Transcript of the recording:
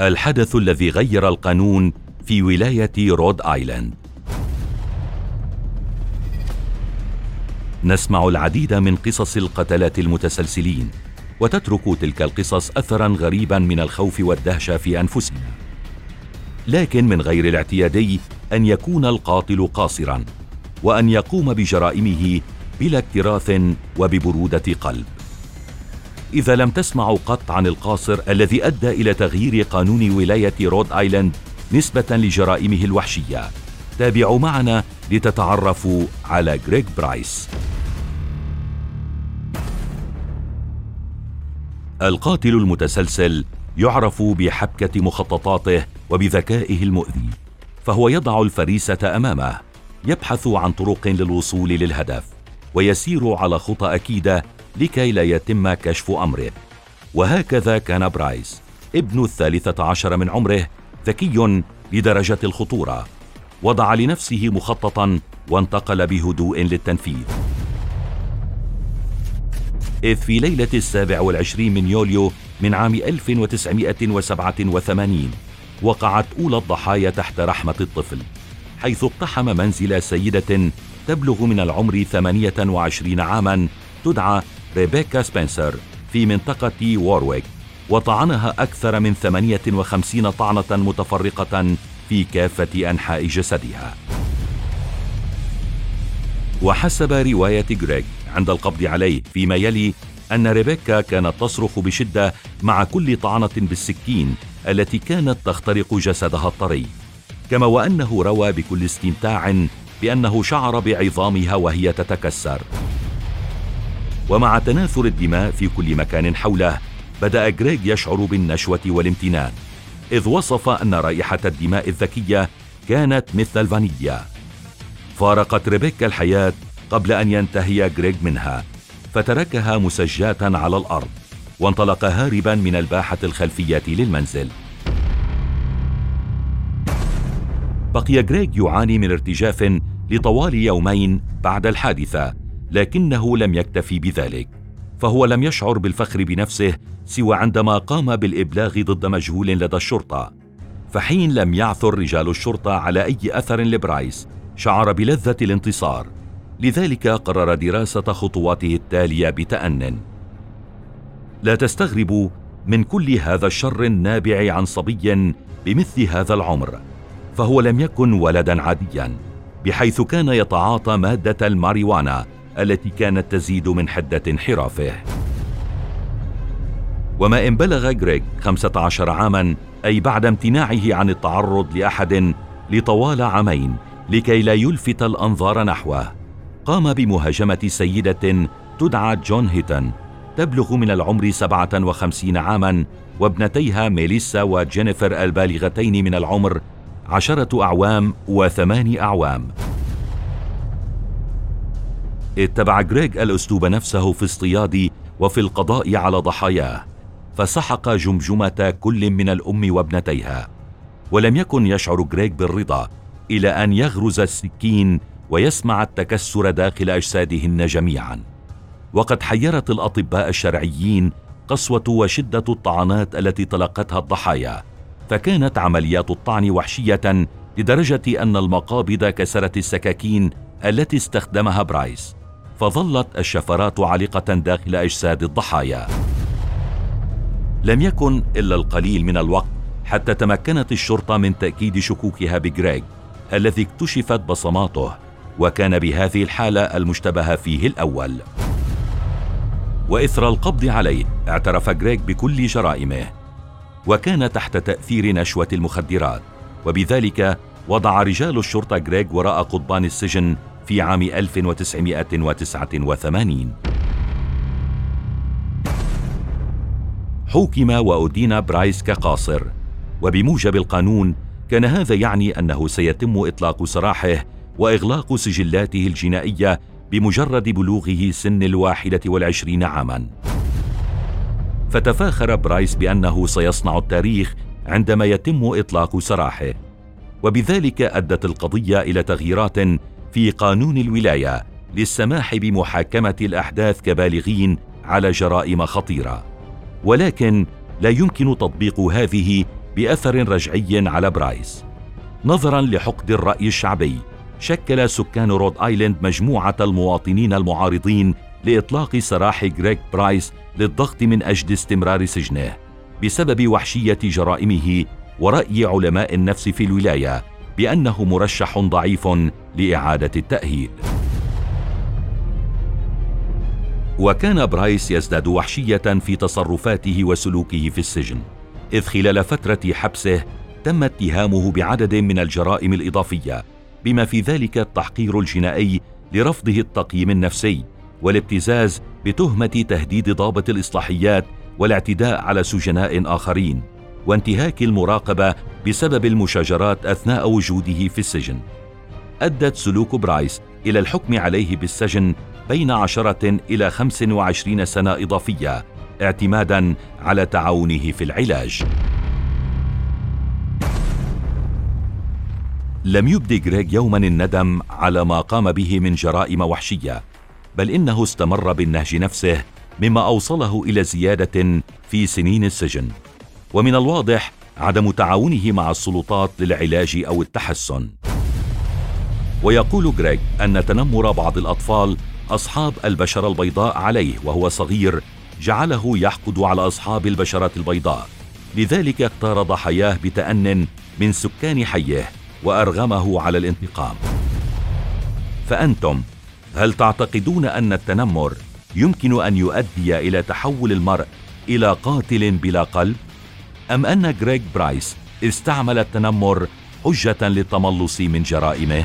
الحدث الذي غير القانون في ولاية رود آيلاند. نسمع العديد من قصص القتلات المتسلسلين وتترك تلك القصص اثرا غريبا من الخوف والدهشة في أنفسنا. لكن من غير الاعتيادي أن يكون القاتل قاصرا وأن يقوم بجرائمه بلا اكتراث وببرودة قلب. إذا لم تسمعوا قط عن القاصر الذي أدى إلى تغيير قانون ولاية رود آيلاند نسبة لجرائمه الوحشية. تابعوا معنا لتتعرفوا على غريغ برايس. القاتل المتسلسل يعرف بحبكة مخططاته وبذكائه المؤذي فهو يضع الفريسة أمامه يبحث عن طرق للوصول للهدف ويسير على خطى أكيدة لكي لا يتم كشف أمره. وهكذا كان برايس ابن الثالثة عشر من عمره ذكي لدرجة الخطورة. وضع لنفسه مخططا وانتقل بهدوء للتنفيذ. إذ في ليلة السابع والعشرين من يوليو من عام 1987 وقعت أولى الضحايا تحت رحمة الطفل حيث اقتحم منزل سيدة تبلغ من العمر 28 عاما تدعى ريبيكا سبنسر في منطقة وورويك وطعنها أكثر من 58 طعنة متفرقة في كافة أنحاء جسدها. وحسب رواية غريغ عند القبض عليه فيما يلي أن ريبيكا كانت تصرخ بشدة مع كل طعنة بالسكين التي كانت تخترق جسدها الطري. كما وأنه روى بكل استمتاع بأنه شعر بعظامها وهي تتكسر. ومع تناثر الدماء في كل مكان حوله بدأ غريغ يشعر بالنشوة والامتنان إذ وصف أن رائحة الدماء الذكية كانت مثل الفانيليا. فارقت ريبيكا الحياة قبل أن ينتهي غريغ منها فتركها مسجاة على الأرض وانطلق هاربا من الباحة الخلفية للمنزل. بقي غريغ يعاني من ارتجاف لطوال يومين بعد الحادثة. لكنه لم يكتفي بذلك فهو لم يشعر بالفخر بنفسه سوى عندما قام بالإبلاغ ضد مجهول لدى الشرطة. فحين لم يعثر رجال الشرطة على أي أثر لبرايس شعر بلذة الانتصار. لذلك قرر دراسة خطواته التالية بتأن لا تستغربوا من كل هذا الشر النابع عن صبي بمثل هذا العمر فهو لم يكن ولدا عاديا بحيث كان يتعاطى مادة الماريوانا التي كانت تزيد من حدة انحرافه. وما إن بلغ غريغ 15 عاما أي بعد امتناعه عن التعرض لأحد لطوال عامين لكي لا يلفت الأنظار نحوه قام بمهاجمة سيدة تدعى جون هيتن تبلغ من العمر 57 عاما وابنتيها ميليسا وجينيفر البالغتين من العمر عشرة أعوام وثمان أعوام. اتبع غريغ الأسلوب نفسه في اصطياد وفي القضاء على ضحاياه فسحق جمجمة كل من الأم وابنتيها. ولم يكن يشعر غريغ بالرضا إلى أن يغرز السكين ويسمع التكسر داخل أجسادهن جميعا. وقد حيرت الأطباء الشرعيين قسوة وشدة الطعنات التي تلقتها الضحايا فكانت عمليات الطعن وحشية لدرجة أن المقابض كسرت السكاكين التي استخدمها برايس. فظلت الشفرات عالقة داخل أجساد الضحايا. لم يكن إلا القليل من الوقت حتى تمكنت الشرطة من تأكيد شكوكها بجريج الذي اكتشفت بصماته وكان بهذه الحالة المشتبه فيه الأول. وإثر القبض عليه اعترف جريج بكل جرائمه وكان تحت تأثير نشوة المخدرات. وبذلك وضع رجال الشرطة جريج وراء قضبان السجن في عام 1989 حوكم وأدين برايس كقاصر وبموجب القانون كان هذا يعني أنه سيتم إطلاق سراحه وإغلاق سجلاته الجنائية بمجرد بلوغه سن الواحدة والعشرين عاماً. فتفاخر برايس بأنه سيصنع التاريخ عندما يتم إطلاق سراحه وبذلك أدت القضية إلى تغييرات في قانون الولاية للسماح بمحاكمة الأحداث كبالغين على جرائم خطيرة. ولكن لا يمكن تطبيق هذه بأثر رجعي على برايس. نظرا لحقد الرأي الشعبي شكل سكان رود آيلاند مجموعة المواطنين المعارضين لإطلاق سراح غريغ برايس للضغط من أجل استمرار سجنه بسبب وحشية جرائمه ورأي علماء النفس في الولاية بأنه مرشح ضعيف لإعادة التأهيل. وكان برايس يزداد وحشية في تصرفاته وسلوكه في السجن إذ خلال فترة حبسه تم اتهامه بعدد من الجرائم الإضافية بما في ذلك التحقير الجنائي لرفضه التقييم النفسي والابتزاز بتهمة تهديد ضابط الإصلاحيات والاعتداء على سجناء آخرين. وانتهاك المراقبة بسبب المشاجرات أثناء وجوده في السجن. أدت سلوك برايس إلى الحكم عليه بالسجن بين عشرة إلى خمس وعشرين سنة إضافية اعتمادا على تعاونه في العلاج. لم يبد غريغ يوما الندم على ما قام به من جرائم وحشية بل إنه استمر بالنهج نفسه مما أوصله إلى زيادة في سنين السجن. ومن الواضح عدم تعاونه مع السلطات للعلاج أو التحسن. ويقول غريغ أن تنمر بعض الأطفال أصحاب البشرة البيضاء عليه وهو صغير جعله يحقد على أصحاب البشرة البيضاء. لذلك اختار ضحاياه بتأن من سكان حيه وأرغمه على الانتقام. فأنتم هل تعتقدون أن التنمر يمكن أن يؤدي إلى تحول المرء إلى قاتل بلا قلب؟ أم أن غريغ برايس استعمل التنمر حجة للتملص من جرائمه؟